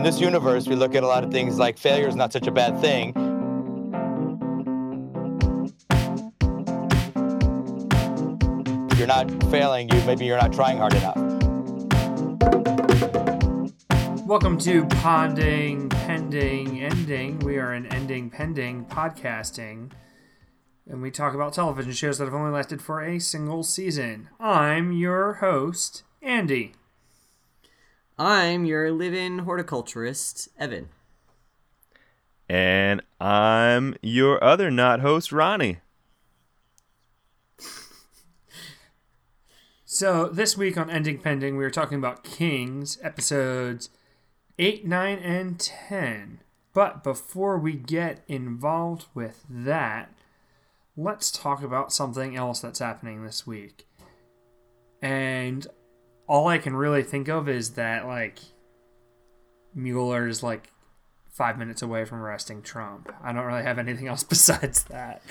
in this universe, we look at a lot of things like failure is not such a bad thing. You're not failing, you maybe you're not trying hard enough. Welcome to Ponding Pending Ending. We are an ending pending podcasting, and we talk about television shows that have only lasted for a single season. I'm your host, Andy. I'm your living horticulturist, Evan. And I'm your other not host, Ronnie. So, this week on Ending Pending, we are talking about Kings episodes 8, 9, and 10. But before we get involved with that, let's talk about something else that's happening this week. And all I can really think of is that, like, Mueller is like five minutes away from arresting Trump. I don't really have anything else besides that.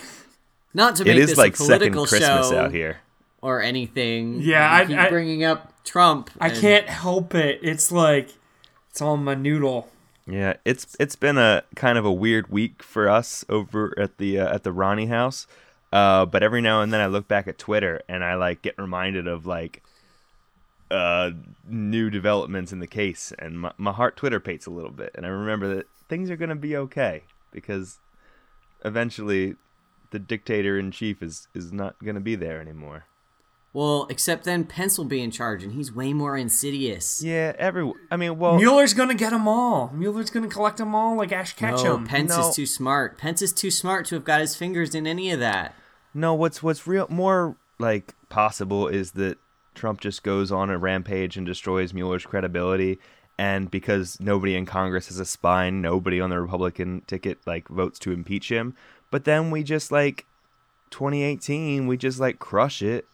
Not to It make is this like a second political Christmas show out here. or anything. Yeah, I- keep I- bringing up Trump. I and- can't help it. It's like, it's on my noodle. Yeah, it's it's been a kind of a weird week for us over at the uh, at the Ronnie house. Uh, but every now and then I look back at Twitter and I like get reminded of like uh, new developments in the case, and my, my heart Twitter pates a little bit, and I remember that things are gonna be okay because eventually the dictator in chief is is not gonna be there anymore. Well, except then Pence will be in charge, and he's way more insidious. Yeah, every I mean, well, Mueller's gonna get them all. Mueller's gonna collect them all like Ash No, Ketchum. Pence No. is too smart. Pence is too smart to have got his fingers in any of that. No, what's what's real more like possible is that Trump just goes on a rampage and destroys Mueller's credibility, and because nobody in Congress has a spine, nobody on the Republican ticket like votes to impeach him. But then we just like 2018, we just like crush it,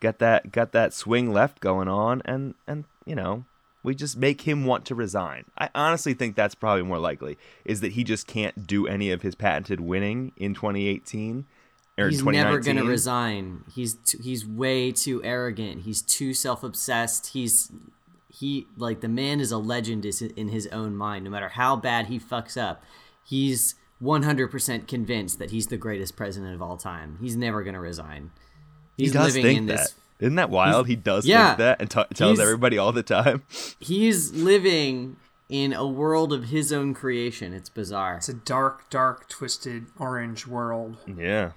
got that got that swing left going on, and and you know we just make him want to resign. I honestly think that's probably more likely is that he just can't do any of his patented winning in 2018 or He's never gonna resign. He's too, he's way too arrogant. He's too self obsessed. He's he like the man is a legend is in his own mind. No matter how bad he fucks up, he's 100% convinced that he's the greatest president of all time. He's never gonna resign. He He's does living think in that. this. Isn't that wild? He does yeah. think that and t- tells everybody all the time. He's living in a world of his own creation. It's bizarre. It's a dark, dark, twisted orange world. Yeah.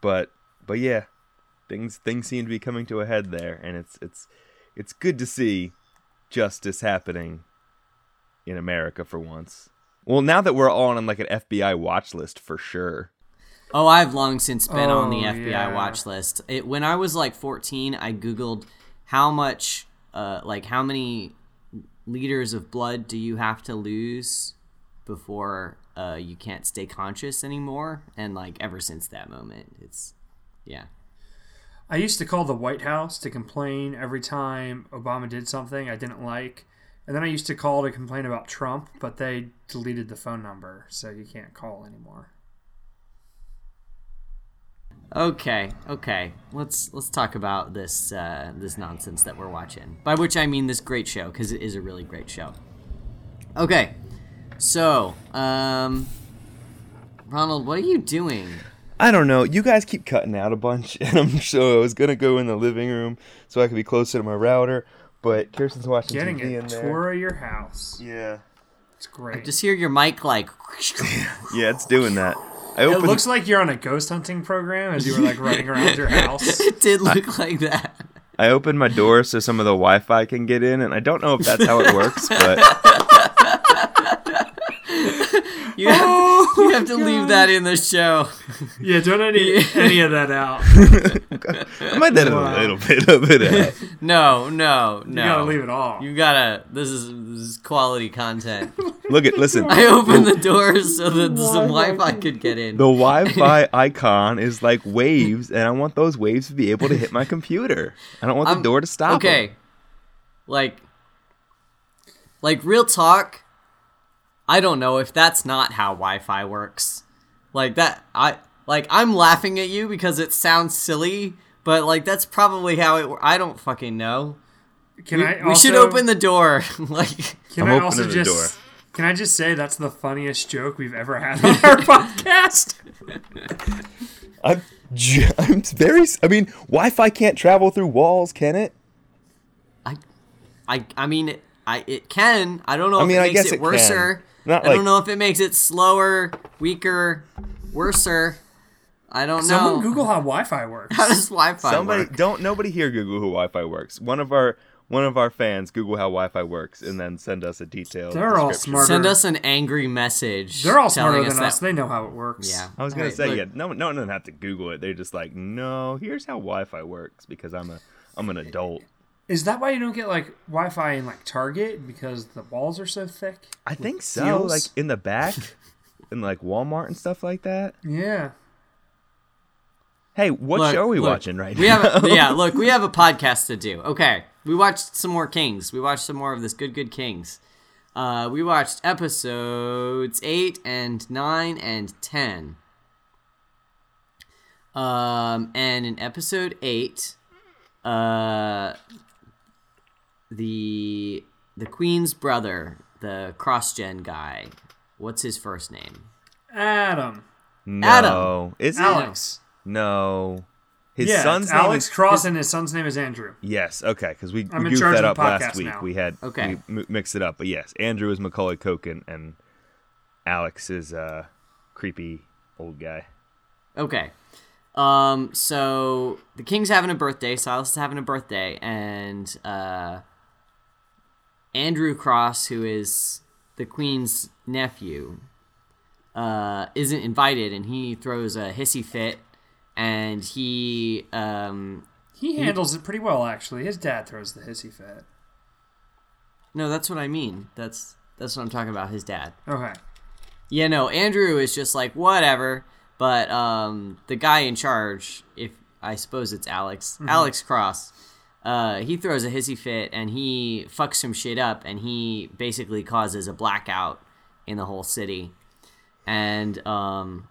But but yeah, things things seem to be coming to a head there, and it's it's it's good to see justice happening in America for once. Well, now that we're all on like an FBI watch list for sure. Oh, I've long since been on the Oh, FBI yeah. watch list. It, when I was like 14, I googled how much, uh, like how many liters of blood do you have to lose before uh, you can't stay conscious anymore? And like ever since that moment, it's yeah. I used to call the White House to complain every time Obama did something I didn't like. And then I used to call to complain about Trump, but they deleted the phone number, so you can't call anymore. Okay, okay. Let's let's talk about this uh, this nonsense that we're watching. By which I mean this great show because it is a really great show. Okay, so um, Ronald, what are you doing? I don't know. You guys keep cutting out a bunch, and I'm so I was gonna go in the living room so I could be closer to my router. But Kirsten's watching Getting TV a in there. tour of your house. Yeah, It's great. I Just hear your mic like. yeah, it's doing that. I it opened. looks like you're on a ghost hunting program as you were like running around your house. it did look like that. I opened my door so some of the Wi-Fi can get in, and I don't know if that's how it works, but You have, Oh, you have to leave that in the show. Yeah, don't edit any of that out. I might edit Wow. a little bit of it out. No, no, no. You gotta leave it all. You gotta. This is this is quality content. Look at listen. I opened the doors so that some Wi-Fi could get in. The Wi-Fi icon is like waves, and I want those waves to be able to hit my computer. I don't want the I'm- door to stop. Okay. 'em. Like like real talk, I don't know if that's not how Wi-Fi works. Like that I like I'm laughing at you because it sounds silly, but like that's probably how it I don't fucking know. Can we, I? we should open the door. like, Can I'm I also the just? Can I just say that's the funniest joke we've ever had on our podcast? I'm, j- I'm very. I mean, Wi-Fi can't travel through walls, can it? I, I, I mean, I it can. I don't know I if mean, it I guess it it can. Worser. Not I like- don't know if it makes it slower, weaker, worser. I don't Someone know. Google how Wi-Fi works. how does Wi-Fi Somebody work? don't. Nobody here Google who Wi-Fi works. One of our one of our fans Google how Wi-Fi works and then send us a detailed. They're all description. smart. Send us an angry message. They're all smarter than us. that- They know how it works. yeah, I was gonna Alright, say look, yeah. No, no one doesn't have to Google it. They're just like, no. Here's how Wi-Fi works because I'm a I'm an adult. Is that why you don't get like Wi-Fi in like Target because the walls are so thick? I think so. Deals? Like in the back, in like Walmart and stuff like that. Yeah. Hey, what Look, show are we look, watching right we now? have a, yeah. Look, we have a podcast to do. Okay, we watched some more Kings. We watched some more of this Good Good Kings. Uh, we watched episodes eight and nine and ten. Um, and in episode eight, uh, the the Queen's brother, the cross gen guy, what's his first name? Adam. no, Adam. is it? Alex. No, his yeah, son's it's name Alex is Cross his- and his son's name is Andrew. Yes, okay, because we, I'm we goofed that up last week. now. We had Okay. we m- mixed it up, but yes, Andrew is Macaulay Culkin and Alex is a creepy old guy. Okay. Um, so the king's having a birthday, Silas is having a birthday, and uh, Andrew Cross, who is the queen's nephew, uh, isn't invited, and he throws a hissy fit, and he um, He handles it pretty well, actually. His dad throws the hissy fit. no, that's what I mean. That's that's what I'm talking about. His dad. Okay. Yeah, no, Andrew is just like whatever, but um, the guy in charge, if I suppose it's Alex, Alex Cross, uh, he throws a hissy fit and he fucks some shit up, and he basically causes a blackout in the whole city, and um,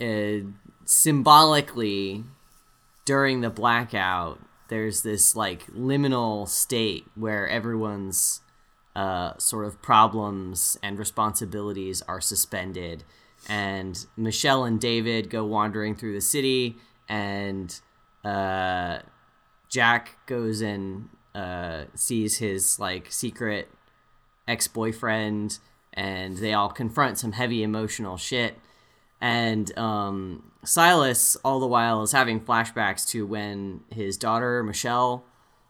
uh, symbolically during the blackout, there's this like liminal state where everyone's uh, sort of problems and responsibilities are suspended. And Michelle and David go wandering through the city, and uh, Jack goes and uh, sees his like secret ex boyfriend, and they all confront some heavy emotional shit. And um, Silas, all the while, is having flashbacks to when his daughter Michelle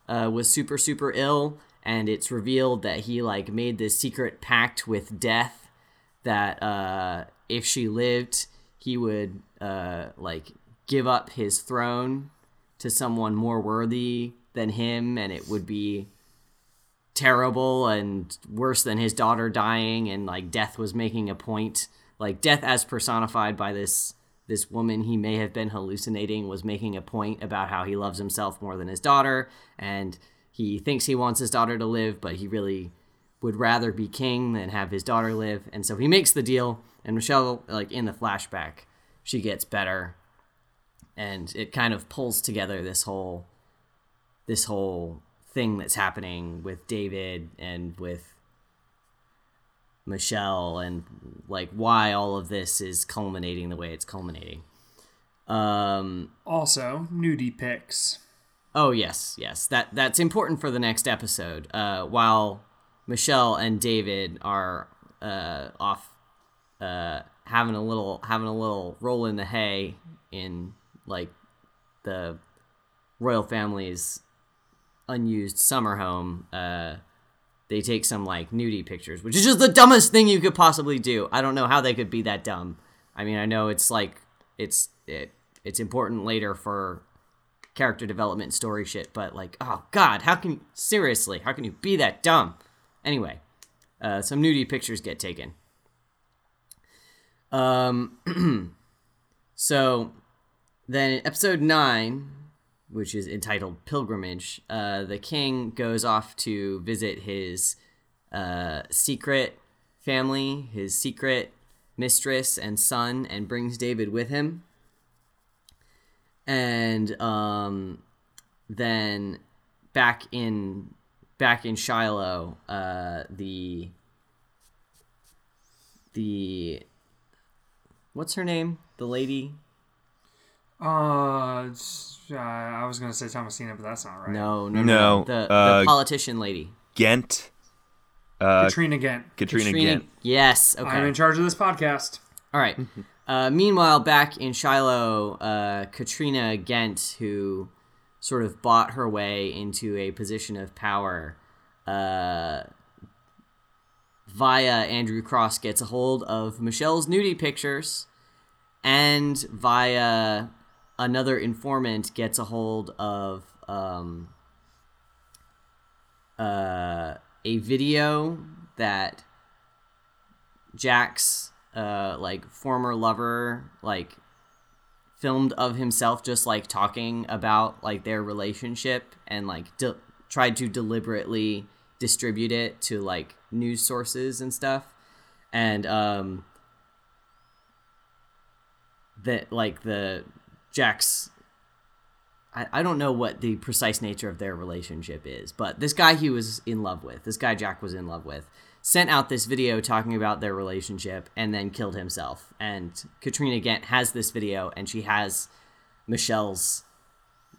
uh, was super super ill, and it's revealed that he like made this secret pact with death that uh, if she lived, he would uh, like give up his throne to someone more worthy than him, and it would be terrible and worse than his daughter dying and like death was making a point. Like death as personified by this this woman he may have been hallucinating was making a point about how he loves himself more than his daughter and he thinks he wants his daughter to live but he really would rather be king than have his daughter live and so he makes the deal and michelle like in the flashback she gets better and it kind of pulls together this whole this whole thing that's happening with David and with Michelle and like why all of this is culminating the way it's culminating. Um Also, nudie pics. oh yes, yes. That that's important for the next episode. Uh while Michelle and David are uh off uh having a little having a little roll in the hay in like the royal family's unused summer home, uh, they take some like nudie pictures, which is just the dumbest thing you could possibly do. I don't know how they could be that dumb. I mean, I know it's like it's it, it's important later for character development and story shit, but like, oh god, how can seriously? How can you be that dumb? Anyway, uh, some nudie pictures get taken. Um, so then in episode nine, which is entitled Pilgrimage, uh, the king goes off to visit his uh, secret family, his secret mistress and son, and brings David with him. And um, then back in back in Shiloh, uh, the the what's her name? The lady? Uh, uh, I was gonna say Thomasina, but that's not right. No, no, no. No, no. The, uh, the politician lady. Ghent. Uh, Katrina Ghent. Katrina, Katrina- Ghent. Yes. Okay. I'm in charge of this podcast. All right. Uh, meanwhile, back in Shiloh, uh, Katrina Ghent, who sort of bought her way into a position of power uh, via Andrew Cross, gets a hold of Michelle's nudie pictures, and via another informant gets a hold of um, uh, a video that Jack's uh like former lover like filmed of himself just like talking about like their relationship and like de- tried to deliberately distribute it to like news sources and stuff. And um that like the Jack's I, I don't know what the precise nature of their relationship is, but this guy he was in love with, this guy Jack was in love with, sent out this video talking about their relationship and then killed himself. And Katrina Ghent has this video and she has Michelle's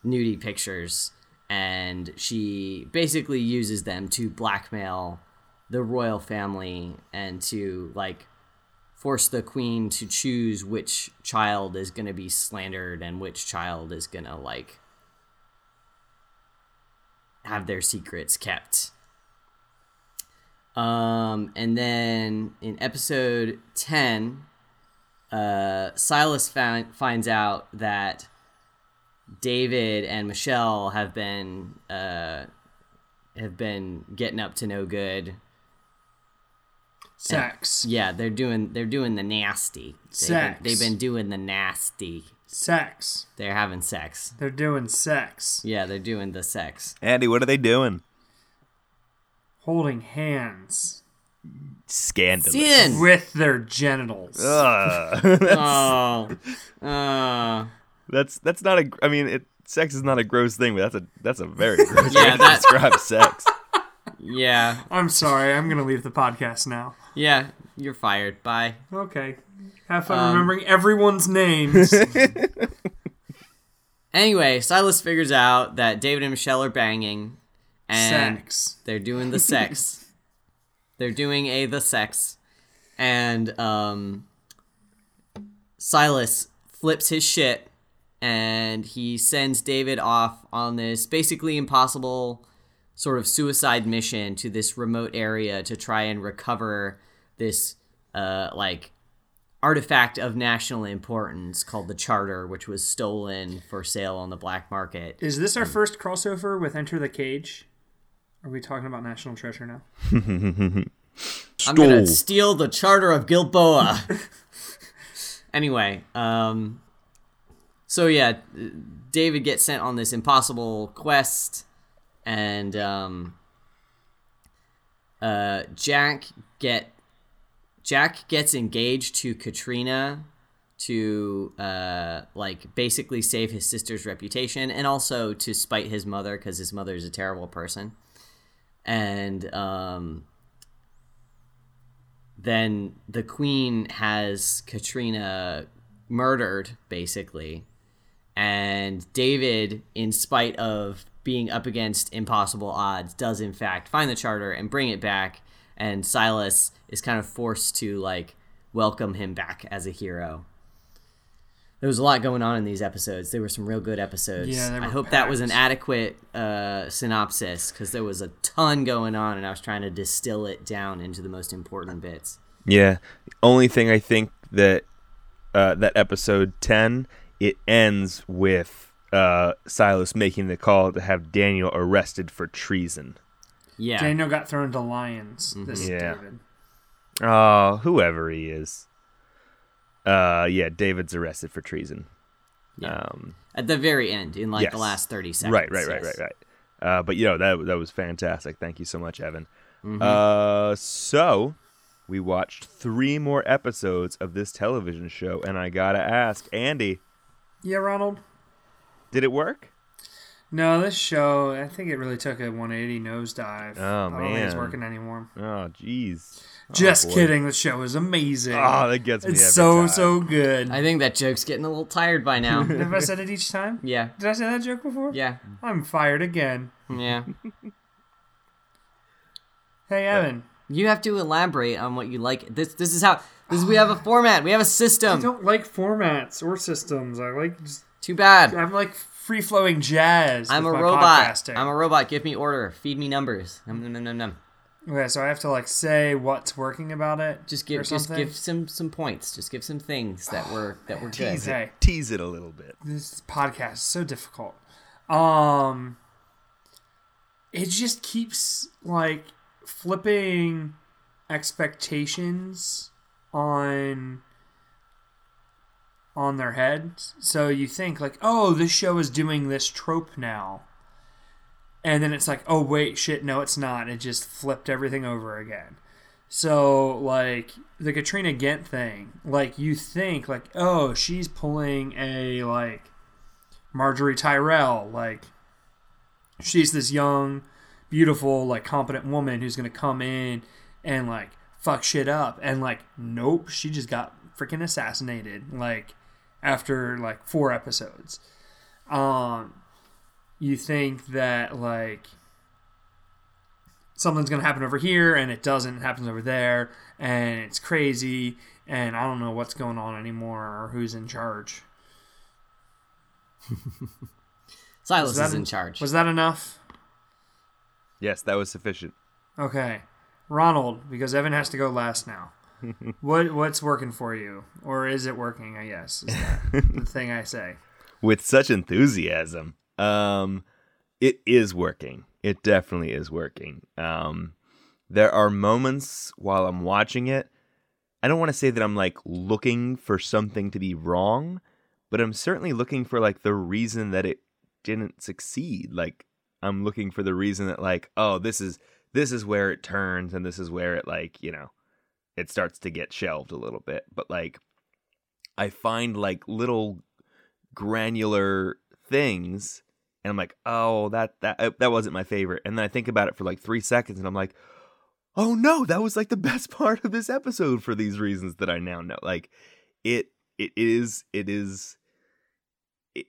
nudie pictures and she basically uses them to blackmail the royal family and to like force the queen to choose which child is going to be slandered and which child is going to like have their secrets kept. Um, and then in episode 10, uh, Silas found, finds out that David and Michelle have been uh, have been getting up to no good. Sex. Yeah, they're doing they're doing the nasty. They've Sex. Been, they've been doing the nasty. Sex. They're having sex. They're doing sex. Yeah, they're doing the sex. Andy, what are they doing? Holding hands Scandalous. Sin. with their genitals. Ugh. Oh, uh, that's that's not a. I mean, it, sex is not a gross thing, but that's a that's a very gross Yeah, way to describe sex. yeah, I'm sorry. I'm gonna leave the podcast now. yeah. You're fired. Bye. Okay. Have fun Um, remembering everyone's names. Anyway, Silas figures out that David and Michelle are banging, and Sex. they're doing the sex. they're doing a the sex, and um, Silas flips his shit, and he sends David off on this basically impossible sort of suicide mission to this remote area to try and recover this uh, like artifact of national importance called the Charter, which was stolen for sale on the black market. Is this our first crossover with Enter the Cage? Are we talking about National Treasure now? I'm gonna steal the Charter of Gilboa. anyway, um, so yeah, David gets sent on this impossible quest, and um, uh, Jack get Jack gets engaged to Katrina to uh, like basically save his sister's reputation and also to spite his mother because his mother is a terrible person, and um, then the queen has Katrina murdered, basically. And David, in spite of being up against impossible odds, does in fact find the charter and bring it back. And Silas is kind of forced to like welcome him back as a hero. There was a lot going on in these episodes. There were some real good episodes. Yeah, they I were hope that was an adequate uh, synopsis because there was a ton going on, and I was trying to distill it down into the most important bits. Yeah. Only thing I think that uh, that episode ten it ends with uh, Silas making the call to have Daniel arrested for treason. Yeah, Daniel got thrown to lions. Mm-hmm. This Yeah. David. Oh, whoever he is. Uh, yeah, David's arrested for treason. Yeah. Um, at the very end, in like Yes. the last thirty seconds. right, right, right, yes. right, right. Uh, but you know that that was fantastic. Thank you so much, Evan. Mm-hmm. Uh, so we watched three more episodes of this television show, and I gotta ask, Andy, Yeah, Ronald. Did it work? No, this show, I think it really took a 180 nosedive. Oh, I don't think it's working anymore. Oh, jeez. Oh, just boy. kidding. The show is amazing. Oh, that gets me it's every so time. so good. I think that joke's getting a little tired by now. Have I said it each time? yeah. Did I say that joke before? Yeah. I'm fired again. Yeah. Hey Evan, You have to elaborate on what you like. This this is how this is, we have a format. We have a system. I don't like formats or systems. I like just Too bad. I'm like free flowing jazz. I'm a robot. podcasting. I'm a robot. Give me order. Feed me numbers. Num, num, num, num, num. Okay, so I have to like say what's working about it. Just or give just something? give some some points. Just give some things that were that were good. Tease Okay. it. Tease it a little bit. this podcast is so difficult. Um, it just keeps like flipping expectations on on their heads. So you think like, oh, this show is doing this trope now. And then it's like, oh wait, shit, no, it's not. It just flipped everything over again. So like the Katrina Ghent thing, like you think like, oh, she's pulling a like Margaery Tyrell, like she's this young, beautiful, like competent woman who's gonna come in and like fuck shit up, and like nope, she just got freaking assassinated, like after like four episodes. Um, you think that like something's gonna happen over here and it doesn't, it happens over there, and it's crazy, and I don't know what's going on anymore or who's in charge. Silas Was that is in charge. Was that enough? Yes, that was sufficient. Okay, Ronald, because Evan has to go last now. what what's working for you, or is it working? I guess is that the thing I say. With such enthusiasm. Um it is working. It definitely is working. Um there are moments while I'm watching it. I don't want to say that I'm like looking for something to be wrong, but I'm certainly looking for like the reason that it didn't succeed. Like I'm looking for the reason that like, oh, this is this is where it turns and this is where it like, you know, it starts to get shelved a little bit. But like I find like little granular things and I'm like, "Oh, that that uh, that wasn't my favorite." And then I think about it for like 3 seconds and I'm like, "Oh no, that was like the best part of this episode for these reasons that I now know." Like it it is it is it,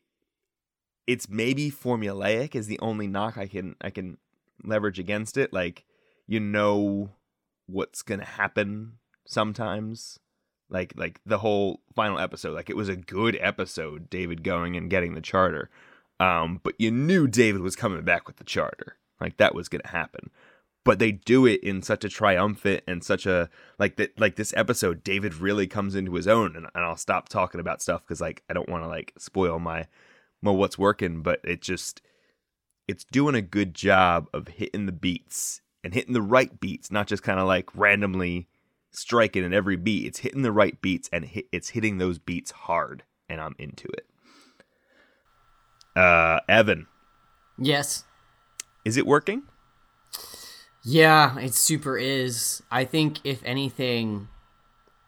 it's maybe formulaic is the only knock I can I can leverage against it. Like you know what's going to happen sometimes. Like like the whole final episode like it was a good episode david going and getting the charter. Um but you knew david was coming back with the charter. Like that was gonna happen. But they do it in such a triumphant and such a like that like this episode david really comes into his own and, and i'll stop talking about stuff because like i don't want to like spoil my my what's working but it just it's doing a good job of hitting the beats and hitting the right beats not just kind of like randomly striking in every beat. It's hitting the right beats and hit, it's hitting those beats hard, and I'm into it. Uh, Evan, yes. is it working? Yeah, it super is. I think if anything,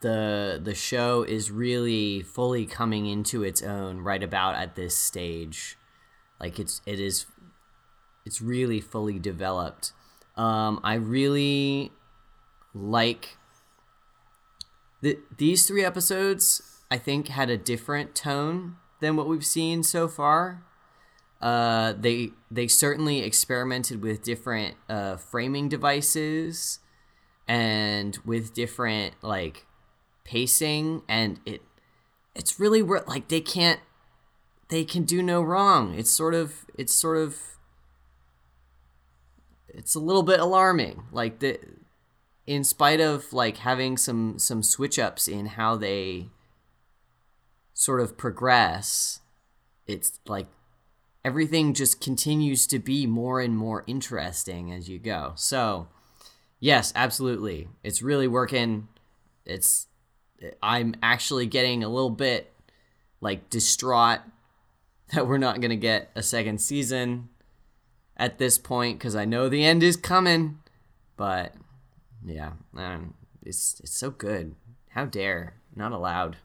the the show is really fully coming into its own right about at this stage. Like it's it is it's really fully developed. Um, I really like the, these three episodes. I think had a different tone than what we've seen so far. Uh, they they certainly experimented with different uh, framing devices and with different like pacing, and it it's really like they can't they can do no wrong. It's sort of it's sort of it's a little bit alarming. Like the in spite of like having some some switch ups in how they sort of progress, it's like everything just continues to be more and more interesting as you go. So, yes, absolutely. It's really working. It's I'm actually getting a little bit like distraught that we're not going to get a second season at this point cuz I know the end is coming. But yeah, um, it's it's so good. How dare? Not allowed.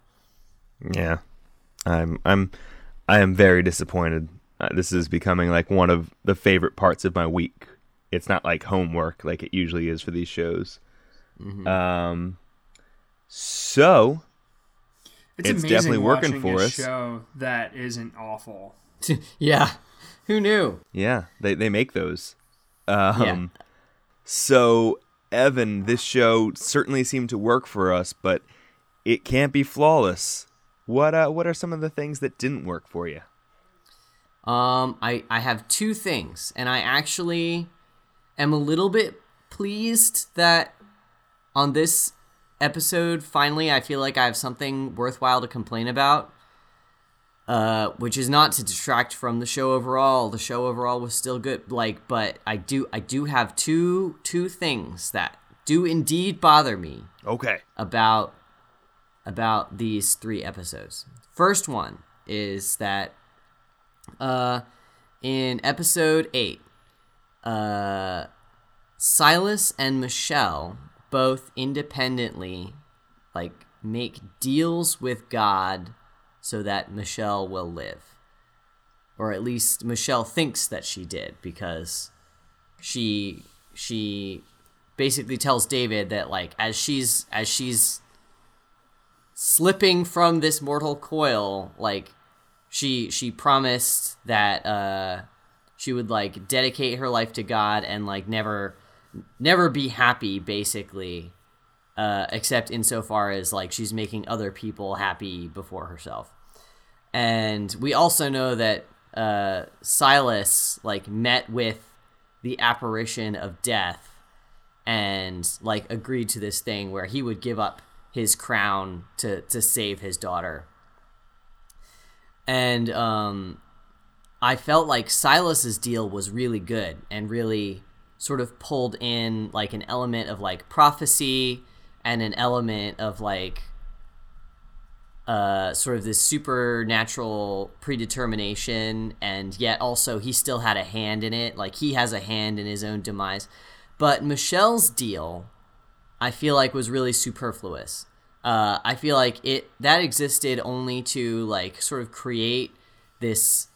Yeah, I'm I'm I am very disappointed. Uh, this is becoming like one of the favorite parts of my week. It's not like homework like it usually is for these shows. Um, so It's, It's definitely working for a us. show that isn't awful. yeah. Who knew? yeah, they they make those. Um, Yeah. So Evan, this show certainly seemed to work for us, but it can't be flawless. What uh, what are some of the things that didn't work for you? Um, I I have two things, and I actually am a little bit pleased that on this episode, finally, I feel like I have something worthwhile to complain about. Uh, which is not to detract from the show overall. The show overall was still good. Like, but I do I do have two two things that do indeed bother me Okay. about about these three episodes. First one is that uh in episode 8 uh Silas and Michelle both independently like make deals with God so that Michelle will live. Or at least Michelle thinks that she did because she she basically tells David that like as she's as she's slipping from this mortal coil, like she she promised that uh she would like dedicate her life to God and like never never be happy basically uh except insofar as like she's making other people happy before herself. And we also know that uh Silas like met with the apparition of death and like agreed to this thing where he would give up his crown to to save his daughter. And um I felt like Silas's deal was really good and really sort of pulled in like an element of like prophecy and an element of like uh, sort of this supernatural predetermination, and yet also he still had a hand in it. Like he has a hand in his own demise. But Michelle's deal, I feel like, was really superfluous. Uh, I feel like it that existed only to like sort of create this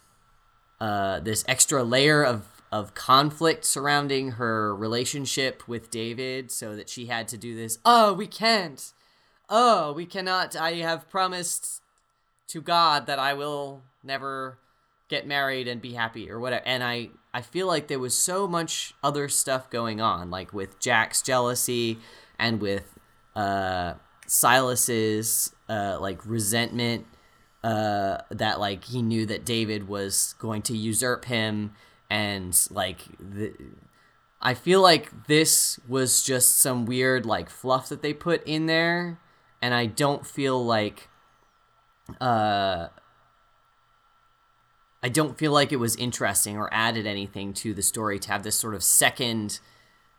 uh, this extra layer of of conflict surrounding her relationship with David, so that she had to do this. Oh, we can't oh, we cannot. I have promised to God that I will never get married and be happy or whatever. And I, I feel like there was so much other stuff going on, like with Jack's jealousy and with uh, Silas's uh, like resentment uh, that like he knew that David was going to usurp him and like the. I feel like this was just some weird like fluff that they put in there and I don't feel like uh I don't feel like it was interesting or added anything to the story to have this sort of second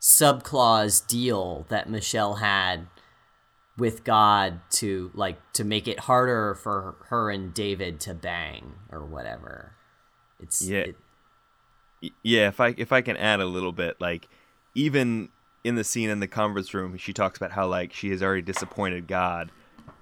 subclause deal that Michelle had with God to like to make it harder for her and David to bang or whatever. It's Yeah. it- Yeah, if I if I can add a little bit, like even in the scene in the conference room, she talks about how like she has already disappointed God,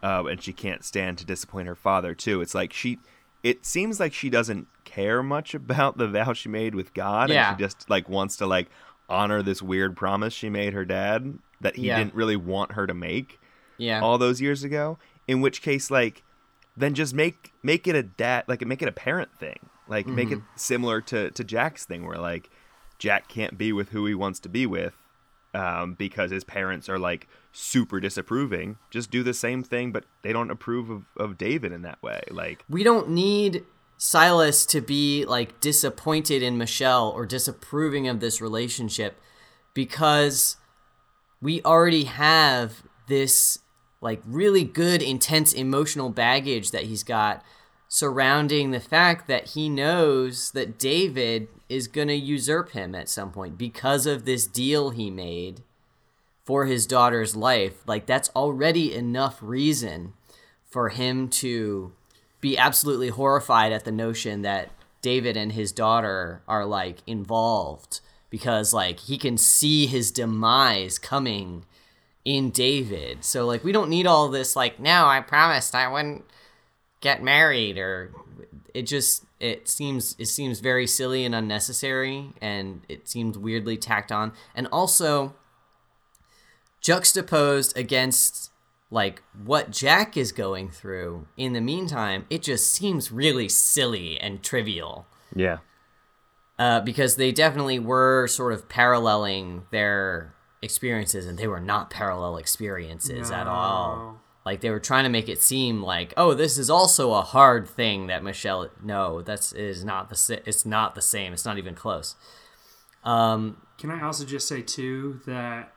uh, and she can't stand to disappoint her father too. It's like she, it seems like she doesn't care much about the vow she made with God, Yeah. and she just like wants to like honor this weird promise she made her dad that he Yeah. didn't really want her to make yeah. all those years ago. In which case, like, then just make make it a dad, like make it a parent thing, like make it similar to to Jack's thing, where like Jack can't be with who he wants to be with, um, because his parents are like super disapproving. Just do the same thing, but they don't approve of of David in that way. Like, we don't need Silas to be like disappointed in Michelle or disapproving of this relationship because we already have this like really good intense emotional baggage that he's got surrounding the fact that he knows that David is going to usurp him at some point because of this deal he made for his daughter's life like that's already enough reason for him to be absolutely horrified at the notion that David and his daughter are like involved because like he can see his demise coming in David. So like we don't need all this like no, I promised I wouldn't get married or it just it seems it seems very silly and unnecessary, and it seems weirdly tacked on, and also juxtaposed against like what Jack is going through. In the meantime, it just seems really silly and trivial Yeah. uh, because they definitely were sort of paralleling their experiences, and they were not parallel experiences at all. No. Like they were trying to make it seem like, oh, this is also a hard thing that Michelle. No, that's it is not the. sa- It's not the same. It's not even close. Um, Can I also just say too that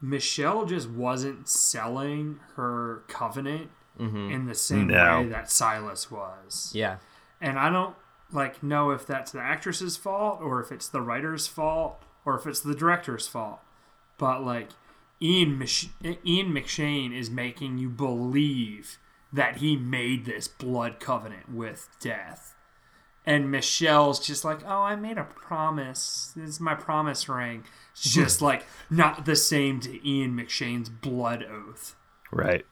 Michelle just wasn't selling her covenant in the same No. way that Silas was. yeah, And I don't like know if that's the actress's fault or if it's the writer's fault or if it's the director's fault. But like Ian Mich- Ian McShane is making you believe that he made this blood covenant with death. And Michelle's just like, "Oh, I made a promise. This is my promise ring." It's just like not the same to Ian McShane's blood oath. Right.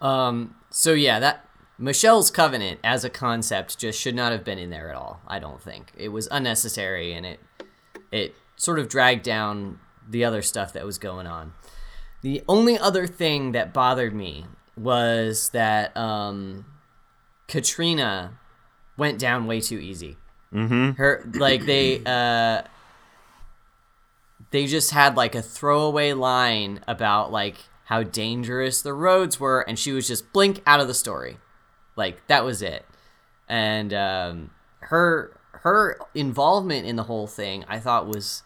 Um, so yeah, that Michelle's covenant as a concept just should not have been in there at all. I don't think it was unnecessary, and it it sort of dragged down the other stuff that was going on. The only other thing that bothered me was that um, Katrina went down way too easy. Mm-hmm. Her like they uh, they just had like a throwaway line about like how dangerous the roads were, and she was just blink out of the story, like that was it. And um, her her involvement in the whole thing, I thought was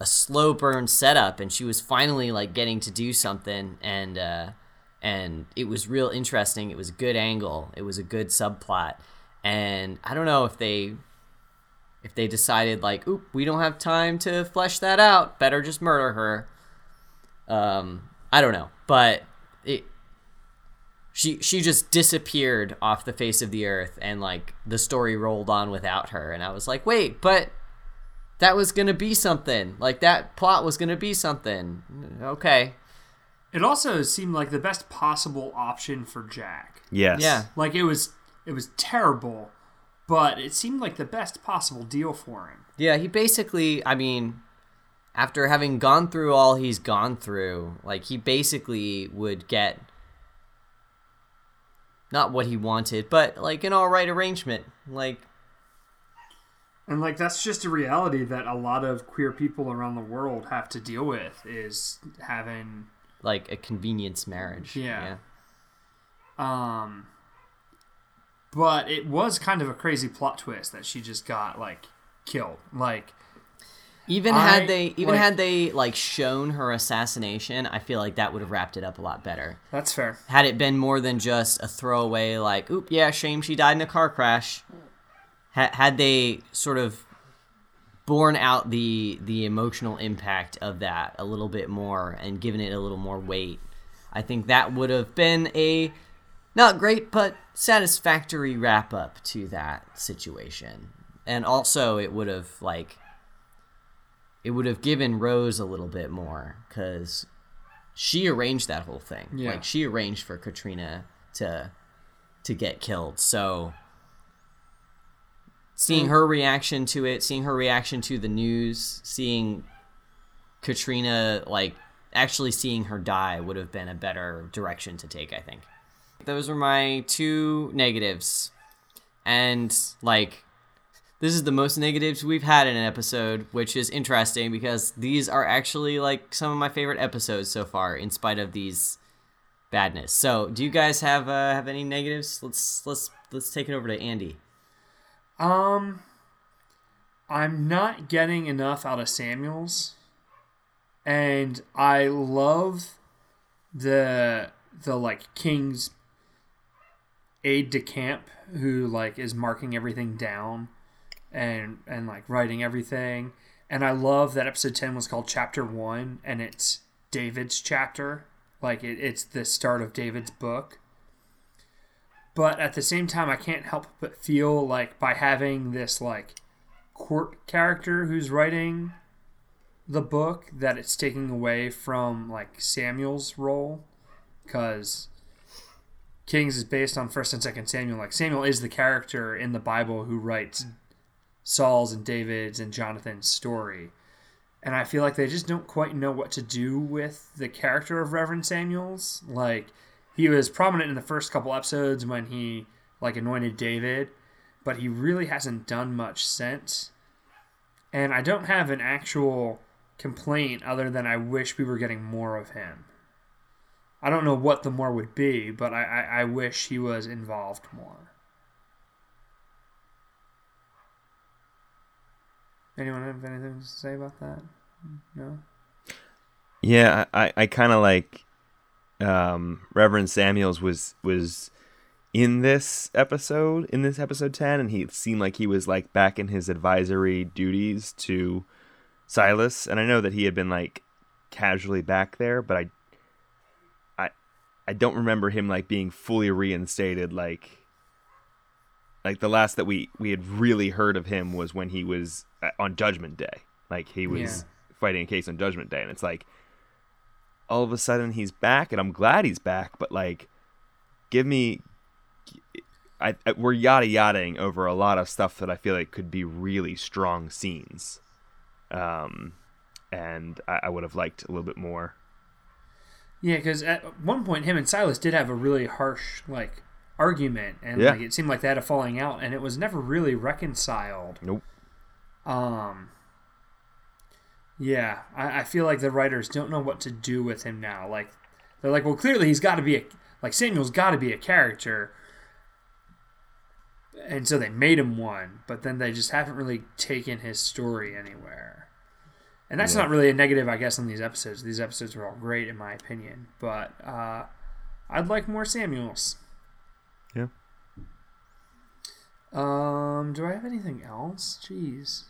a slow burn setup, and she was finally like getting to do something, and uh, and it was real interesting. It was a good angle. It was a good subplot, and I don't know if they if they decided like, oop, we don't have time to flesh that out, better just murder her. Um, I don't know, but it she she just disappeared off the face of the earth and like the story rolled on without her and I was like, "Wait, but that was going to be something. Like that plot was going to be something." Okay. It also seemed like the best possible option for Jack. Yes. Yeah. Like it was it was terrible, but it seemed like the best possible deal for him. Yeah, he basically, I mean, after having gone through all he's gone through, like he basically would get not what he wanted, but like an all right arrangement. Like, And like that's just a reality that a lot of queer people around the world have to deal with is having like a convenience marriage. Yeah. um but it was kind of a crazy plot twist that she just got like killed. Like Even I- had they even like- had they like shown her assassination, I feel like that would have wrapped it up a lot better. that's fair. Had it been more than just a throwaway like, oop, yeah, shame she died in a car crash. Ha- had they sort of borne out the the emotional impact of that a little bit more and given it a little more weight, I think that would have been a not great but satisfactory wrap up to that situation. And also it would have like it would have given Rose a little bit more cuz she arranged that whole thing. Yeah. Like she arranged for Katrina to to get killed. So seeing her reaction to it, seeing her reaction to the news, seeing Katrina like actually seeing her die would have been a better direction to take, I think. Those were my two negatives. And like this is the most negatives we've had in an episode, which is interesting because these are actually like some of my favorite episodes so far in spite of these badness. So, do you guys have uh, have any negatives? Let's let's let's take it over to Andy. Um I'm not getting enough out of Samuels. And I love the the like King's aide de camp who like is marking everything down and and like writing everything. And I love that episode 10 was called chapter 1 and it's David's chapter. Like it, it's the start of David's book but at the same time i can't help but feel like by having this like court character who's writing the book that it's taking away from like samuel's role because Kings is based on First and Second Samuel. Like Samuel is the character in the Bible who writes hmm. Saul's and David's and Jonathan's story, and I feel like they just don't quite know what to do with the character of Reverend Samuels. Like he was prominent in the first couple episodes when he like anointed David, but he really hasn't done much since. And I don't have an actual complaint other than I wish we were getting more of him. I don't know what the more would be, but I, I, I wish he was involved more. Anyone have anything to say about that? No? Yeah, I, I kind of like um, Reverend Samuels was was in this episode in this episode 10 and he seemed like he was like back in his advisory duties to Silas and I know that he had been like casually back there but I I I don't remember him like being fully reinstated like like the last that we we had really heard of him was when he was uh, on judgment day like he was Yeah. fighting a case on judgment day and it's like all of a sudden he's back and I'm glad he's back but like give me I, I we're yada yadaing over a lot of stuff that I feel like could be really strong scenes um and I, I would have liked a little bit more Yeah, because at one point, him and Silas did have a really harsh like argument, and Yeah. like it seemed like they had a falling out, and it was never really reconciled. nope Um. Yeah, I, I feel like the writers don't know what to do with him now. Like, they're like, well, clearly he's got to be a like Samuel's got to be a character, and so they made him one. But then they just haven't really taken his story anywhere. And that's Yeah. not really a negative, I guess, on these episodes. These episodes are all great, in my opinion. But uh, I'd like more Samuels. yeah Um, do I have anything else? Jeez.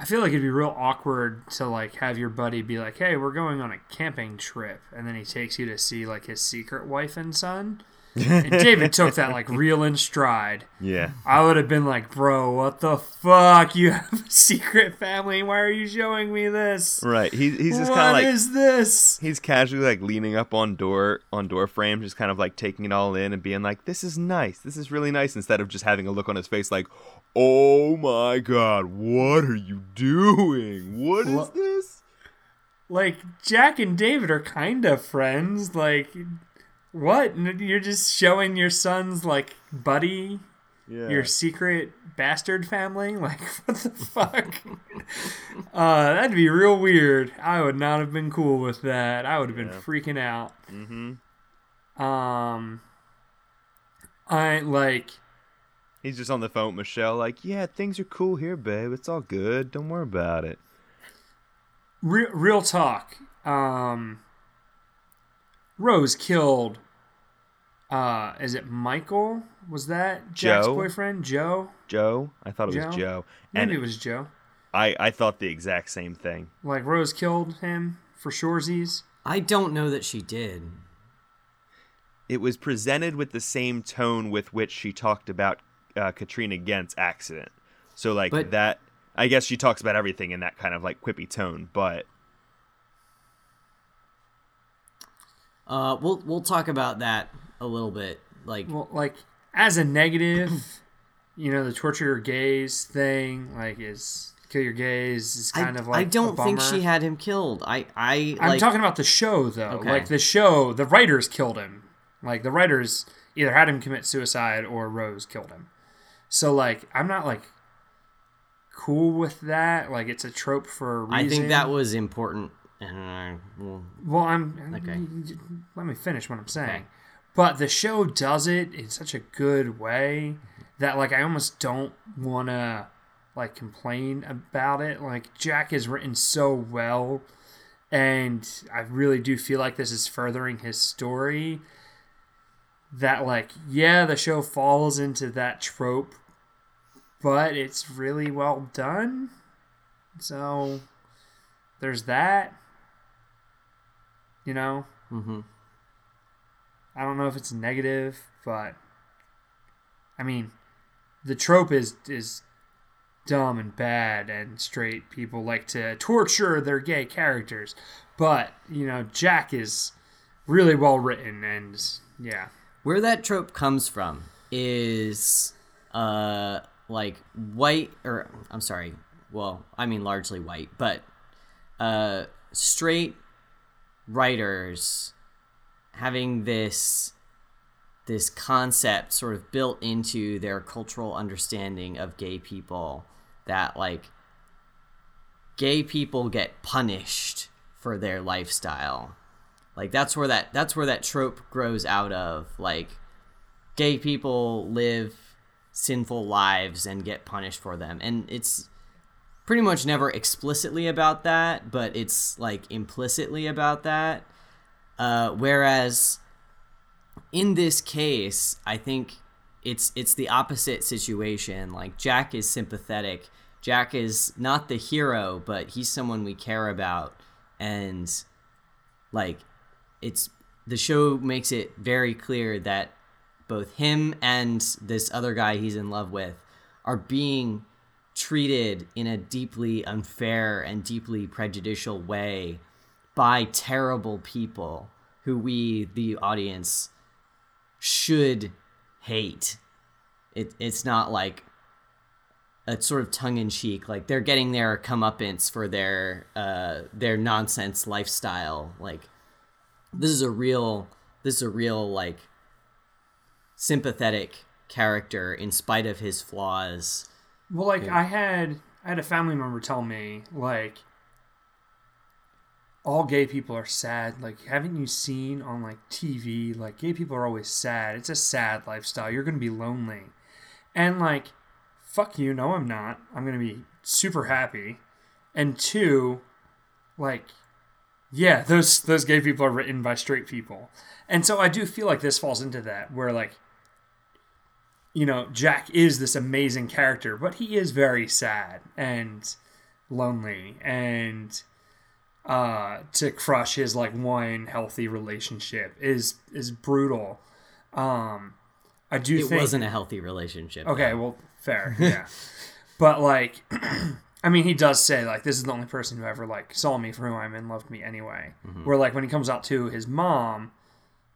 I feel like it'd be real awkward to like have your buddy be like, "Hey, we're going on a camping trip," and then he takes you to see like his secret wife and son. David took that like real in stride. yeah I would have been like, "Bro, what the fuck? You have a secret family? Why are you showing me this? right he, he's just kind of like is this?" he's casually like leaning up on door on door frame just kind of like taking it all in and being like this is nice this is really nice instead of just having a look on his face like oh my god what are you doing what is What- this like Jack and David are kind of friends. Like, what? You're just showing your son's like buddy yeah your secret bastard family? Like, what the fuck? uh, that'd be real weird. I would not have been cool with that. I would have been freaking out. mm-hmm Um, I like. he's just on the phone with michelle like yeah things are cool here babe it's all good don't worry about it Real, real talk. Um, Rose killed. Uh, is it Michael? Was that Jack's Joe? boyfriend, Joe? joe i thought it was Joe? joe Maybe and it was Joe. I, I thought the exact same thing Like Rose killed him for shoresies. I don't know that she did. it was presented with the same tone with which she talked about uh, Katrina Ghent's accident. So like But- that, I guess she talks about everything in that kind of like quippy tone. But Uh, we'll we'll talk about that a little bit. Like, Well, like as a negative, you know, the torture your gays thing, like is kill your gays is I, kind of like I don't think she had him killed. I I I'm like talking about the show though. Okay. Like the show, the writers killed him. Like the writers either had him commit suicide or Rose killed him. So like I'm not like cool with that. Like it's a trope for a reason. I think that was important. Well, Well, I'm Okay. Let me finish what I'm saying. Okay. But the show does it in such a good way that like I almost don't want to like complain about it. Like Jack is written so well and I really do feel like this is furthering his story that like yeah, the show falls into that trope but it's really well done. So there's that. You know, mhm. I don't know if it's negative, but I mean, the trope is is dumb and bad, and straight people like to torture their gay characters. But you know, Jack is really well written and yeah. Where that trope comes from is uh like white or I'm sorry, well, I mean largely white, but uh straight writers having this this concept sort of built into their cultural understanding of gay people that like gay people get punished for their lifestyle. Like that's where that that's where that trope grows out of. Like gay people live sinful lives and get punished for them. And it's pretty much never explicitly about that but it's like implicitly about that uh, whereas in this case, I think it's it's the opposite situation. Like Jack is sympathetic. Jack is not the hero, but he's someone we care about and like it's the show makes it very clear that both him and this other guy he's in love with are being treated in a deeply unfair and deeply prejudicial way by terrible people who we, the audience, should hate. It, it's not like a sort of tongue in cheek, like they're getting their comeuppance for their uh, their nonsense lifestyle. Like this is a real, this is a real like sympathetic character in spite of his flaws. Well, like I had I had a family member tell me like all gay people are sad. Like, haven't you seen on like TV? Like, gay people are always sad. It's a sad lifestyle. You're gonna be lonely, and like, fuck you. No, I'm not. I'm gonna be super happy. And two, like, yeah, those those gay people are written by straight people, and so I do feel like this falls into that where like. You know, Jack is this amazing character, but he is very sad and lonely and uh, to crush his like one healthy relationship is is brutal. Um, I do It think wasn't a healthy relationship. okay. Well, fair, yeah. but like, I mean, he does say like this is the only person who ever like saw me for who I'm and loved me anyway. Where like when he comes out to his mom,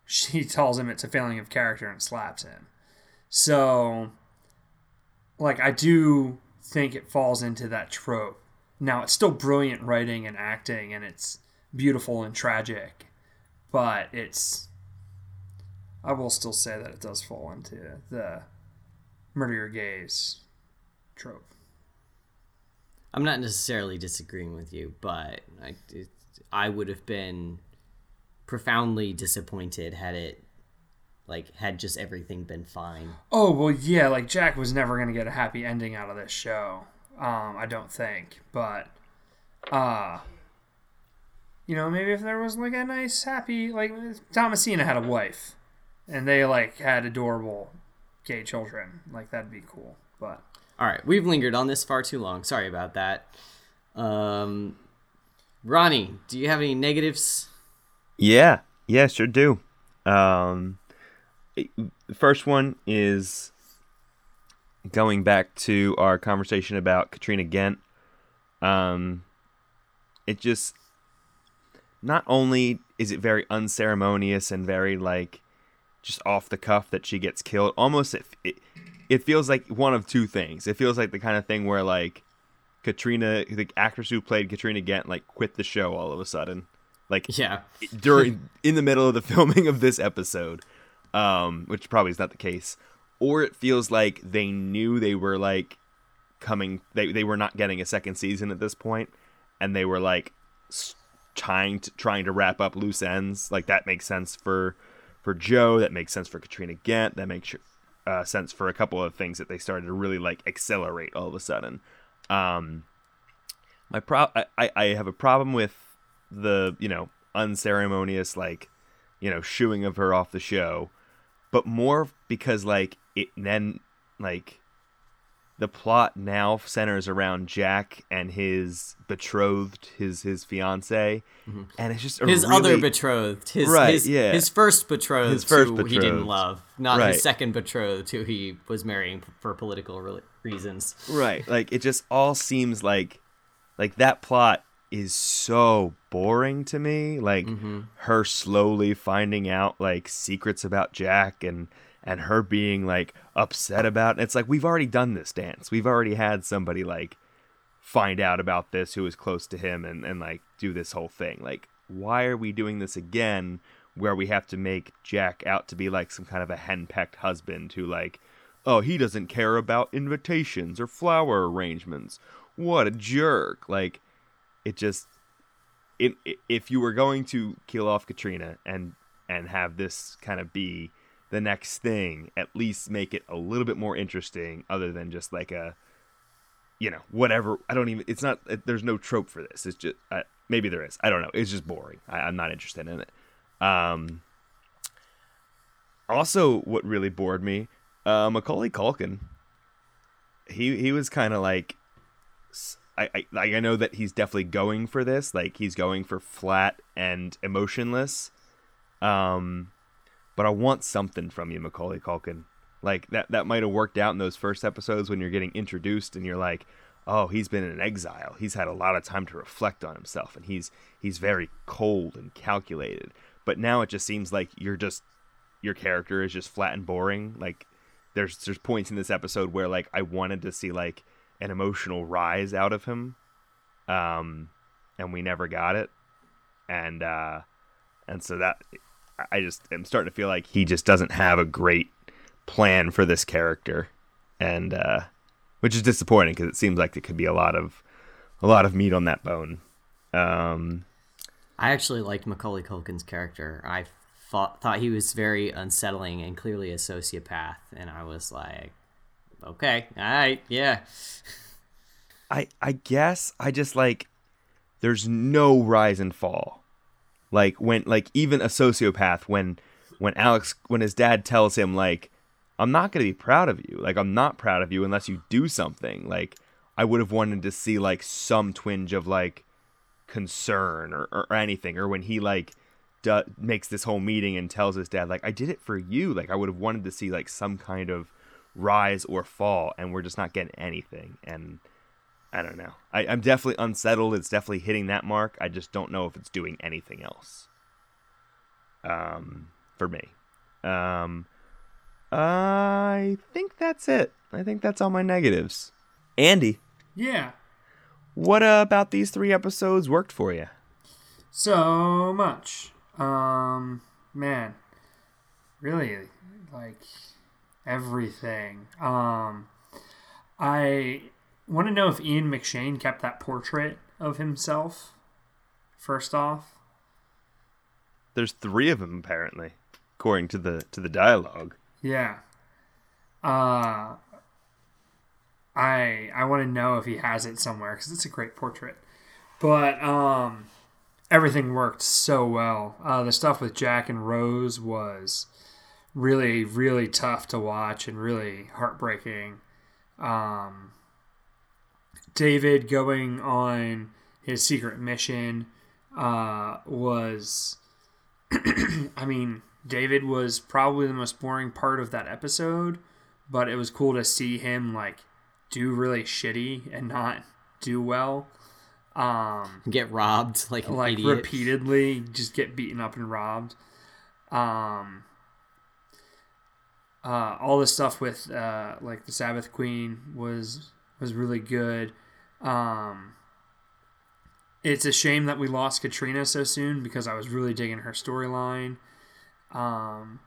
she tells him it's a failing of character and slaps him. So, like, I do think it falls into that trope. Now, it's still brilliant writing and acting, and it's beautiful and tragic, but it's. I will still say that it does fall into the murder your gays trope. I'm not necessarily disagreeing with you, but I, it, I would have been profoundly disappointed had it, like, had just everything been fine. Oh well, yeah. Like Jack was never gonna get a happy ending out of this show. Um, I don't think. But, uh, you know, maybe if there was like a nice, happy, like Thomasina had a wife, and they like had adorable gay children, like that'd be cool. But All right, we've lingered on this far too long. Sorry about that. Um, Ronnie, do you have any negatives? Yeah, yeah, sure do. Um, it- the first one is going back to our conversation about Katrina Ghent. Um, it just not only is it very unceremonious and very like just off the cuff that she gets killed. Almost it, it it feels like one of two things. It feels like the kind of thing where like Katrina, the actress who played Katrina Ghent, like quit the show all of a sudden. Like Yeah. during in the middle of the filming of this episode, um, which probably is not the case, or it feels like they knew they were like coming, they they were not getting a second season at this point, and they were like trying to trying to wrap up loose ends. Like that makes sense for for Joe. That makes sense for Katrina Ghent. That makes uh, sense for a couple of things that they started to really like accelerate all of a sudden. Um, my pro I I have a problem with the you know unceremonious like you know shooing of her off the show but more because like it then like the plot now centers around Jack and his betrothed his his fiance mm-hmm. and it's just His really, other betrothed, his Right, his, yeah. his first betrothed, His first who he didn't love, not Right. his second betrothed, who he was marrying for political re- reasons. right like it just all seems like like that plot is so boring to me. Like mm-hmm. her slowly finding out like secrets about Jack and and her being like upset about it. It's like we've already done this dance. We've already had somebody like find out about this who is close to him and, and like do this whole thing. Like, why are we doing this again where we have to make Jack out to be like some kind of a henpecked husband who like, oh, he doesn't care about invitations or flower arrangements. What a jerk. Like, it just it, if you were going to kill off Katrina and and have this kind of be the next thing, at least make it a little bit more interesting other than just like a you know, whatever. I don't even. It's not. There's no trope for this. It's just maybe there is. I don't know. It's just boring. I, I'm not interested in it. Um. Also, what really bored me, uh, Macaulay Culkin. He he was kind of like, I, I I know that he's definitely going for this. Like he's going for flat and emotionless. Um, but I want something from you, Macaulay Culkin. Like that that might have worked out in those first episodes when you're getting introduced and you're like, oh, he's been in exile. He's had a lot of time to reflect on himself and he's he's very cold and calculated. But now it just seems like you're just your character is just flat and boring. Like there's there's points in this episode where like I wanted to see like an emotional rise out of him. Um and we never got it. And uh and so that I just am starting to feel like he just doesn't have a great plan for this character, and uh, which is disappointing because it seems like there could be a lot of a lot of meat on that bone. Um, I actually liked Macaulay Culkin's character. I thought thought he was very unsettling and clearly a sociopath, and I was like, okay, all right, yeah. I I guess I just like there's no rise and fall. Like when like even a sociopath when when Alex when his dad tells him like I'm not going to be proud of you. Like I'm not proud of you unless you do something. Like I would have wanted to see like some twinge of like concern or, or anything or when he like do, makes this whole meeting and tells his dad like I did it for you. Like I would have wanted to see like some kind of rise or fall and we're just not getting anything and I don't know. I, I'm definitely unsettled. It's definitely hitting that mark. I just don't know if it's doing anything else. Um, for me. Um, I think that's it. I think that's all my negatives. Andy, Yeah. what uh, about these three episodes worked for you? So much. Um, man, really, like everything. Um, I want to know if Ian McShane kept that portrait of himself. First off, There's three of them apparently, according to the to the dialogue. yeah. Uh, I I want to know if he has it somewhere because it's a great portrait. But um, everything worked so well. Uh, the stuff with Jack and Rose was really really tough to watch and really heartbreaking. Um, David going on his secret mission uh, was, I mean, David was probably the most boring part of that episode, but it was cool to see him like do really shitty and not do well. Um, Get robbed like like idiot. repeatedly just get beaten up and robbed. Um, uh, all the stuff with uh, like the Sabbath Queen was was really good. Um, it's a shame that we lost Katrina so soon because I was really digging her storyline. Um,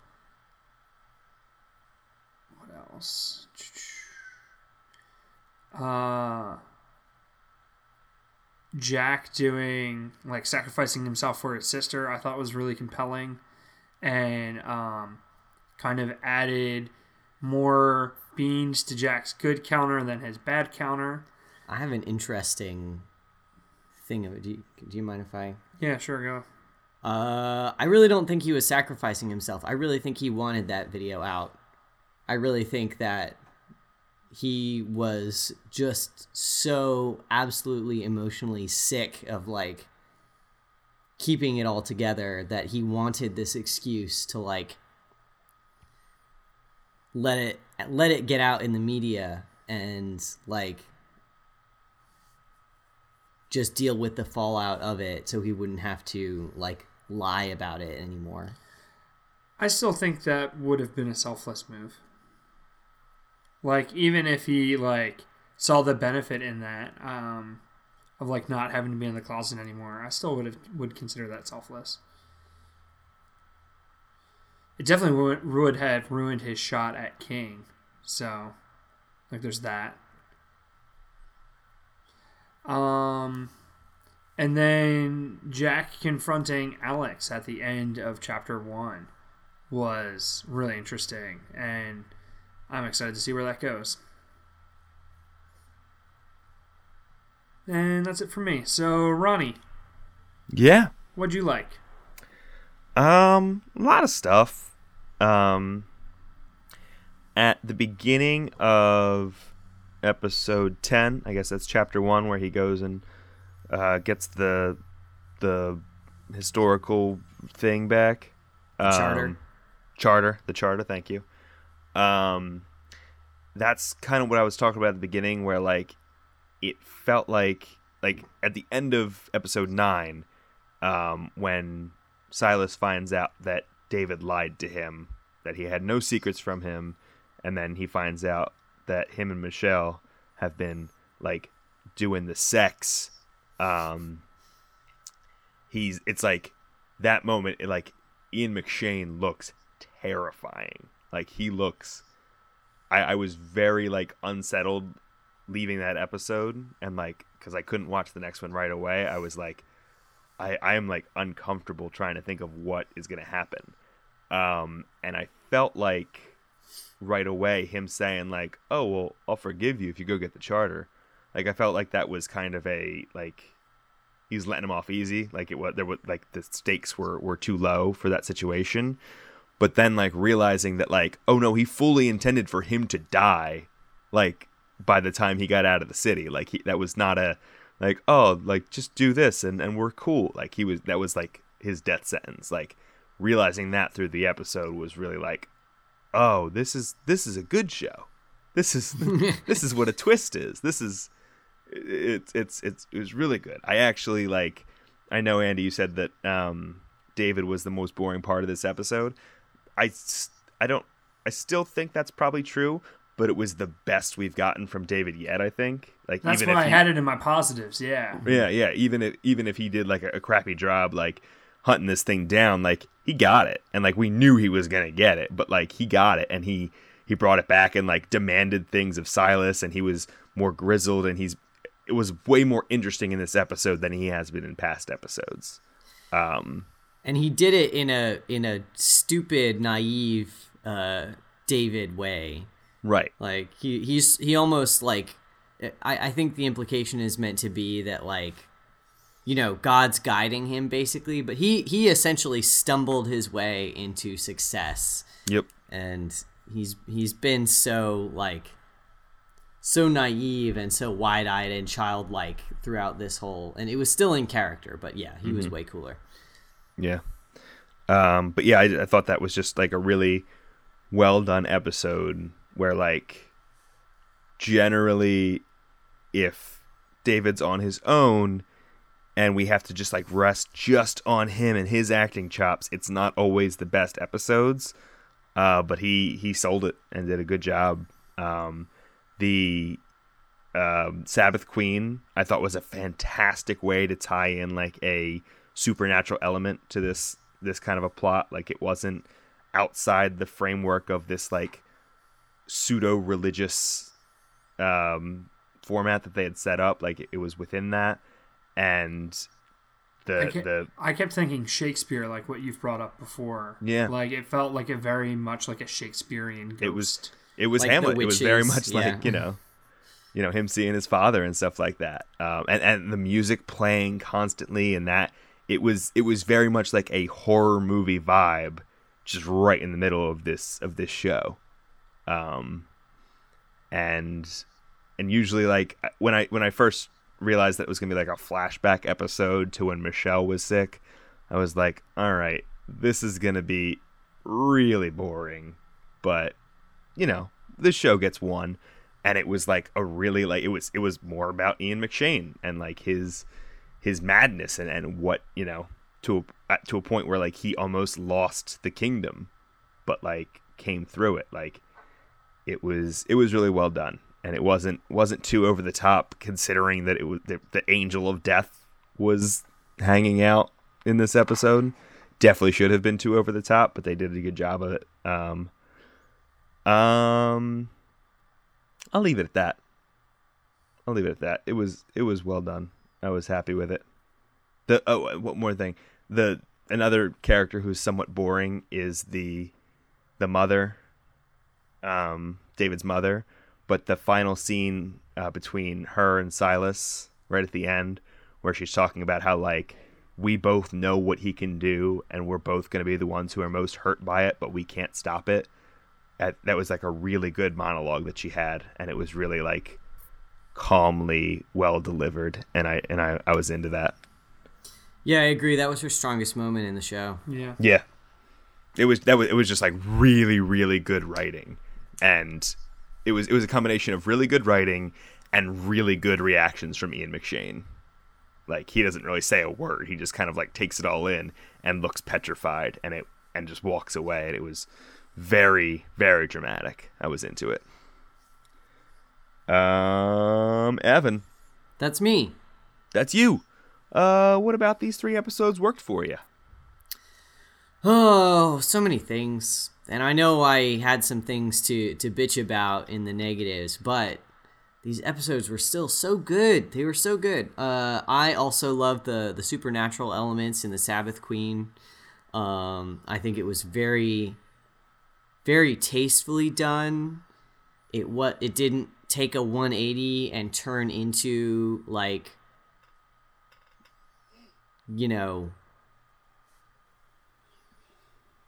what else? Uh, Jack doing like sacrificing himself for his sister, I thought was really compelling, and um, kind of added more beans to Jack's good counter than his bad counter. I have an interesting thing of it. Do you, do you mind if I? Yeah, sure, go. Uh, I really don't think he was sacrificing himself. I really think he wanted that video out. I really think that he was just so absolutely emotionally sick of like keeping it all together that he wanted this excuse to like let it let it get out in the media and like just deal with the fallout of it so he wouldn't have to like lie about it anymore. I still think that would have been a selfless move. Like even if he like saw the benefit in that um, of like not having to be in the closet anymore, I still would have would consider that selfless. It definitely would, would have ruined his shot at King. So, like, there's that. Um, and then Jack confronting Alex at the end of chapter one was really interesting, and I'm excited to see where that goes. And that's it for me. So, Ronnie, Yeah. what'd you like? Um, a lot of stuff. Um, at the beginning of episode ten, I guess that's chapter one, where he goes and uh, gets the the historical thing back. Um, Charter. Charter, the charter. Thank you. Um, that's kind of what I was talking about at the beginning, where like it felt like like at the end of episode nine, um, when Silas finds out that David lied to him, that he had no secrets from him, and then he finds out that him and Michelle have been like doing the sex. Um, he's it's like that moment. It, like Ian McShane looks terrifying. Like he looks. I, I was very like unsettled leaving that episode, and like because I couldn't watch the next one right away. I was like, I I am like uncomfortable trying to think of what is gonna happen. Um, and I felt like right away him saying like, "Oh well, I'll forgive you if you go get the charter." Like I felt like that was kind of a like he's letting him off easy. Like it was there was like the stakes were were too low for that situation. But then like realizing that like, oh no, he fully intended for him to die, like by the time he got out of the city. Like he that was not a like oh like just do this and and we're cool. Like he was that was like his death sentence. Like realizing that through the episode was really like oh this is this is a good show. This is this is what a twist is. This is it's it's it's it was really good. I actually like i know andy you said that um david was the most boring part of this episode. I i don't i still think that's probably true but it was the best we've gotten from david yet i think like That's even why if I he- had it in my positives. Yeah. yeah, yeah. Even if even if he did like a, a crappy job, like hunting this thing down, like he got it, and like we knew he was gonna get it, but like he got it, and he he brought it back and like demanded things of Silas, and he was more grizzled, and he's it was way more interesting in this episode than he has been in past episodes. Um, and he did it in a in a stupid, naive uh, David way. right. Like he he's he almost like I, I think the implication is meant to be that like you know God's guiding him basically, but he he essentially stumbled his way into success, Yep. and he's he's been so like so naive and so wide eyed and childlike throughout this whole, and it was still in character, but yeah, he was way cooler. Yeah. Um, but yeah, I, I thought that was just like a really well done episode where like generally if David's on his own and we have to just like rest just on him and his acting chops, it's not always the best episodes. Uh, but he he sold it and did a good job. Um, the um, Sabbath Queen I thought was a fantastic way to tie in like a supernatural element to this this kind of a plot. Like it wasn't outside the framework of this like pseudo religious um, format that they had set up. Like it, it was within that, and the I kept, the I kept thinking Shakespeare, like what you've brought up before. Yeah. Like it felt like a very much like a Shakespearean ghost. it was it was Like the Hamlet. It was very much yeah. like you know, you know him seeing his father and stuff like that, um, and and the music playing constantly and that it was it was very much like a horror movie vibe, just right in the middle of this of this show, um, and and usually like when I when I first realized that it was gonna be like a flashback episode to when Michelle was sick, I was like, all right, this is gonna be really boring, but you know, this show gets one. and it was like a really like it was it was more about Ian McShane and like his his madness and and what you know to a, to a point where like he almost lost the kingdom, but like came through it. Like it was it was really well done, and it wasn't wasn't too over the top considering that it was the, the angel of death was hanging out in this episode. Definitely should have been too over the top, but they did a good job of it. Um, um, I'll leave it at that. I'll leave it at that. It was it was well done. I was happy with it. The oh, one more thing. The another character who's somewhat boring is the the mother, um, David's mother. But the final scene uh, between her and Silas, right at the end, where she's talking about how like we both know what he can do, and we're both going to be the ones who are most hurt by it, but we can't stop it. That, that was like a really good monologue that she had, and it was really like calmly well delivered, and I and I, I was into that. Yeah, I agree. That was her strongest moment in the show. Yeah. Yeah. It was that was it was just like really really good writing. And it was it was a combination of really good writing and really good reactions from Ian McShane. Like he doesn't really say a word. He just kind of like takes it all in and looks petrified and it and just walks away and it was very very dramatic. I was into it. Um Evan, That's me. that's you. Uh what about these 3 episodes worked for you? Oh, so many things. And I know I had some things to, to bitch about in the negatives, but these episodes were still so good. They were so good. Uh, I also loved the, the supernatural elements in the Sabbath Queen. Um, I think it was very, very tastefully done. It what it didn't take a 180 and turn into like, you know,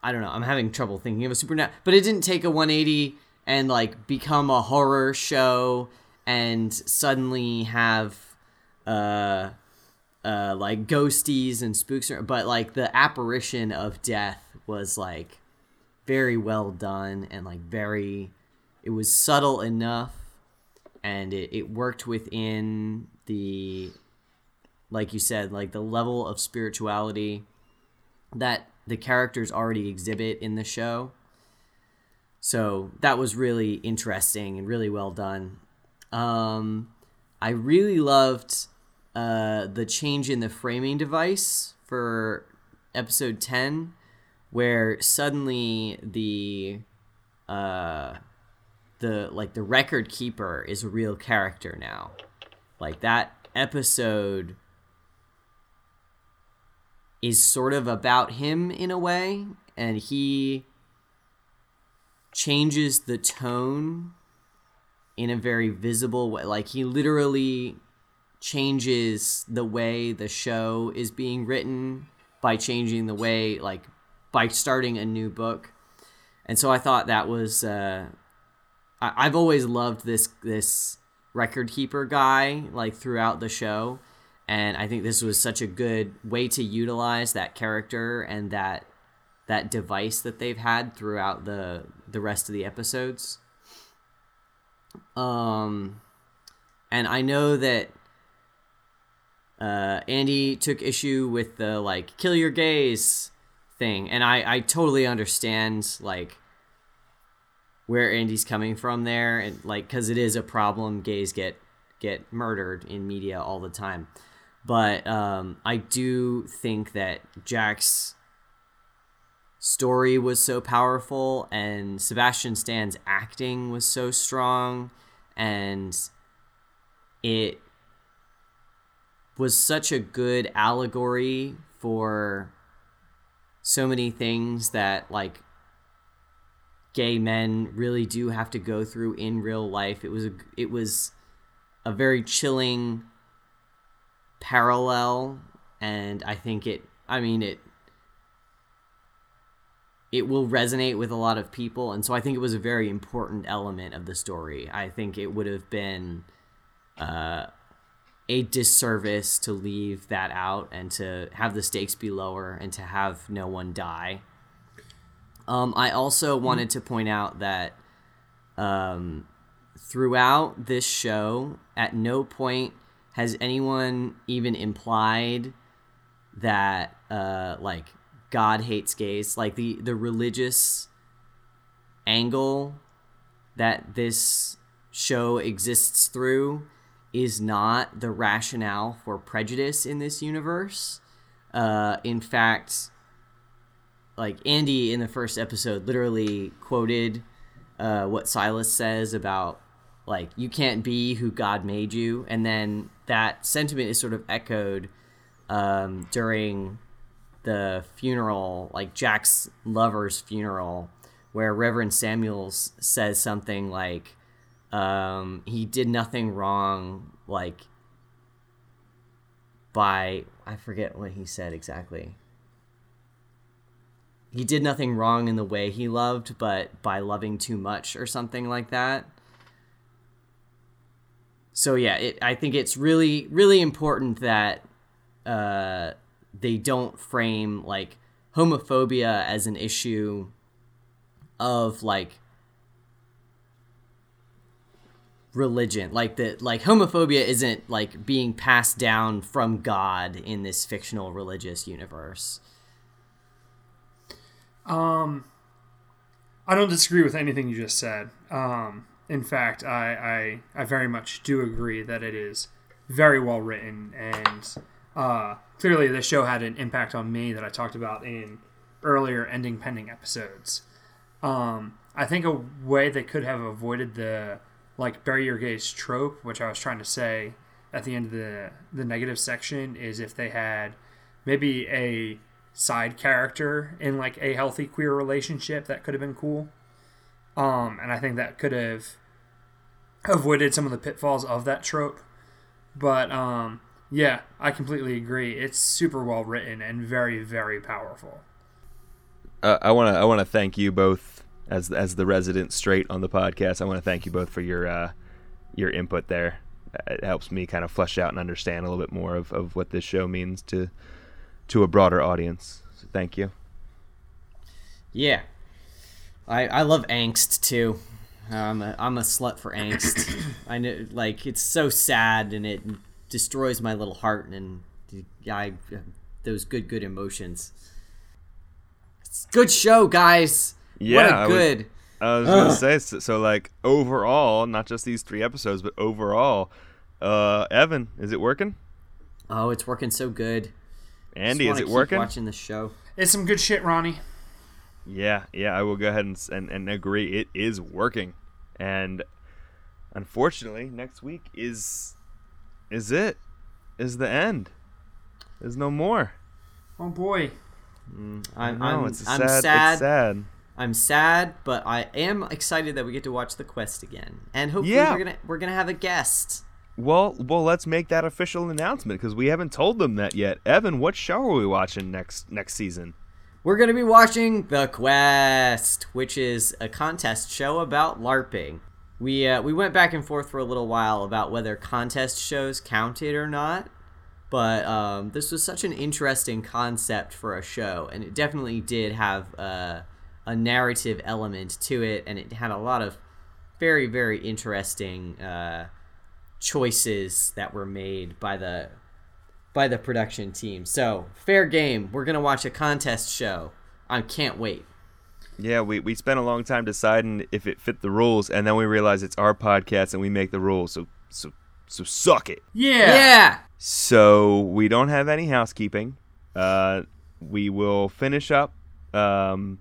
I don't know. I'm having trouble thinking of a supernatural, but it didn't take a 180 and like become a horror show and suddenly have uh uh like ghosties and spooks but like the apparition of death was like very well done and like very it was subtle enough and it, it worked within the like you said like the level of spirituality that the characters already exhibit in the show. So that was really interesting and really well done. Um, I really loved uh, the change in the framing device for episode 10, where suddenly the uh, the like the record keeper is a real character now. Like that episode is sort of about him in a way, and he changes the tone in a very visible way. Like he literally changes the way the show is being written by changing the way, like by starting a new book. And so I thought that was. Uh, I- I've always loved this this record keeper guy like throughout the show and I think this was such a good way to utilize that character and that that device that they've had throughout the the rest of the episodes. Um, and I know that uh, Andy took issue with the like "kill your gays" thing, and I I totally understand like where Andy's coming from there, and like because it is a problem. Gays get get murdered in media all the time but um, I do think that Jack's story was so powerful, and Sebastian Stan's acting was so strong, and it was such a good allegory for so many things that like gay men really do have to go through in real life. It was a it was a very chilling parallel and I think it I mean it it will resonate with a lot of people and so I think it was a very important element of the story. I think it would have been uh, a disservice to leave that out and to have the stakes be lower and to have no one die. Um, I also wanted to point out that um, throughout this show, at no point has anyone even implied that uh, like God hates gays. Like the the religious angle that this show exists through is not the rationale for prejudice in this universe. Uh, in fact, like Andy in the first episode literally quoted uh, what Silas says about like you can't be who God made you, and then that sentiment is sort of echoed um, during the funeral, like Jack's lover's funeral, where Reverend Samuels says something like, um, "He did nothing wrong," like by I forget what he said exactly. He did nothing wrong in the way he loved, but by loving too much or something like that. So yeah, it, I think it's really really important that uh, they don't frame like homophobia as an issue of like religion like that like homophobia isn't like being passed down from god in this fictional religious universe Um, I don't disagree with anything you just said. Um, in fact, I, I I very much do agree that it is very well written, and uh, clearly the show had an impact on me that I talked about in earlier ending pending episodes. Um, I think a way they could have avoided the like your gays trope, which I was trying to say at the end of the the negative section, is if they had maybe a side character in like a healthy queer relationship that could have been cool. Um, and I think that could have avoided some of the pitfalls of that trope. But um, yeah, I completely agree. It's super well written and very, very powerful. uh, I want to I want to thank you both as as the resident straight on the podcast. I want to thank you both for your uh, your input there. It helps me kind of flesh out and understand a little bit more of, of what this show means to to a broader audience. So thank you. yeah i i love angst too i'm a, I'm a slut for angst i know like it's so sad and it destroys my little heart and i those good good emotions it's a good show guys Yeah, what I a was- good I was gonna say so, so. Like overall, not just these three episodes, but overall, uh, Evan, is it working? oh it's working so good Andy, Just is it keep working? watching the show It's some good shit, Ronnie. Yeah, yeah, I will go ahead and, and and agree. It is working, and unfortunately, next week is is it is the end. There's no more. Oh boy. Mm, I I'm, know I'm, it's a I'm sad, sad. It's sad. I'm sad, but I am excited that we get to watch the quest again, and hopefully Yeah. we're gonna we're gonna have a guest. Well, well, let's make that official announcement because we haven't told them that yet. Evan, what show are we watching next next season? We're gonna be watching the quest, which is a contest show about LARPing. We uh, we went back and forth for a little while about whether contest shows counted or not, but um, this was such an interesting concept for a show, and it definitely did have uh, a narrative element to it, and it had a lot of very very interesting uh, choices that were made by the by the production team. So fair game. We're gonna watch a contest show. I can't wait. Yeah, we, we spent a long time deciding if it fit the rules, and then we realized it's our podcast and we make the rules. So so so suck it. Yeah. Yeah. So we don't have any housekeeping. Uh, we will finish up um,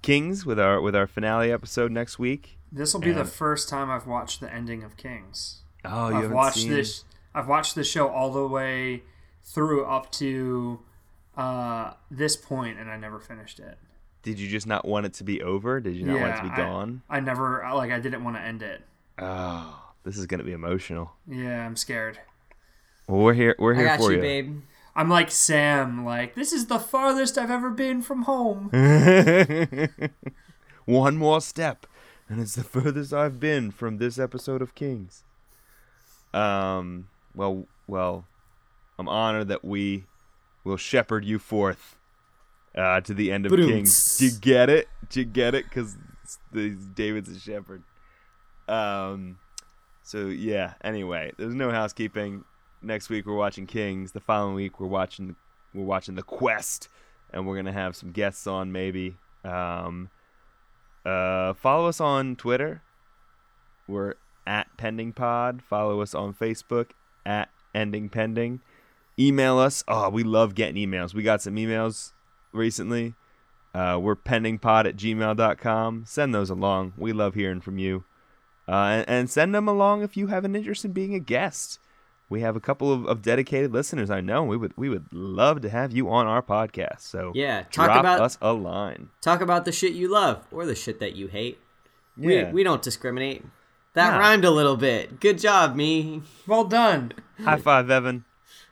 Kings with our with our finale episode next week. This will be the first time I've watched the ending of Kings. Oh, you I've watched seen this. I've watched the show all the way through up to uh, this point, and I never finished it. Did you just not want it to be over? Did you not want it to be gone? I, never like. I didn't want to end it. Oh, this is gonna be emotional. Yeah, I'm scared. Well, we're here. We're I here got for you, you. babe. I'm like Sam. Like this is the farthest I've ever been from home. One more step, and it's the furthest I've been from this episode of Kings. Um. Well, well, I'm honored that we will shepherd you forth uh, to the end of Ba-doom. Kings. Do you get it? Do you get it? Because David's a shepherd. Um, so yeah. Anyway, there's no housekeeping. Next week we're watching Kings. The following week we're watching we're watching The Quest, and we're gonna have some guests on maybe. Um, uh, follow us on Twitter. We're at Pending Pod. Follow us on Facebook at Ending Pending. Email us. Oh, we love getting emails. We got some emails recently. Uh, we're pendingpod at gmail.com. Send those along. We love hearing from you. Uh, and, and send them along if you have an interest in being a guest. We have a couple of, of dedicated listeners I know. We would we would love to have you on our podcast. So Yeah, talk drop about- us a line. Talk about the shit you love or the shit that you hate. Yeah. We we don't discriminate. That Nah. rhymed a little bit. Good job, me. Well done. High five, Evan.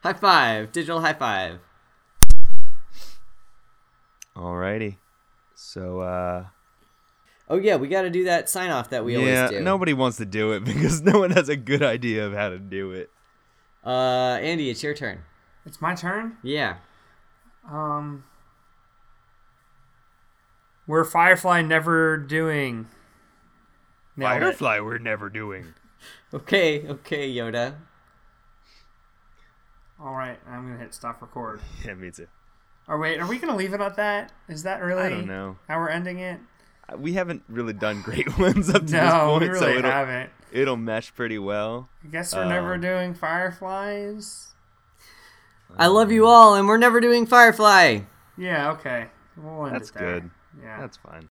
High five. Digital high five. Alrighty. So uh Oh yeah, we got to do that sign off that we yeah, always do. Yeah, nobody wants to do it because no one has a good idea of how to do it. Uh, Andy, it's your turn. It's my turn. Yeah. Um, we're Firefly never doing. Nailed it. Firefly, we're never doing. Okay. Okay, Yoda. All right, I'm gonna hit stop record. Yeah, me too. Or wait, are we gonna leave it at that? Is that really? I don't know. how we're ending it. Uh, We haven't really done great ones up to this point, we really so it'll, haven't. it'll mesh pretty well. I guess we're never Um, doing Fireflies. I love you all, and we're never doing Firefly. Yeah, okay. We'll end That's it there. good. Yeah. That's fine.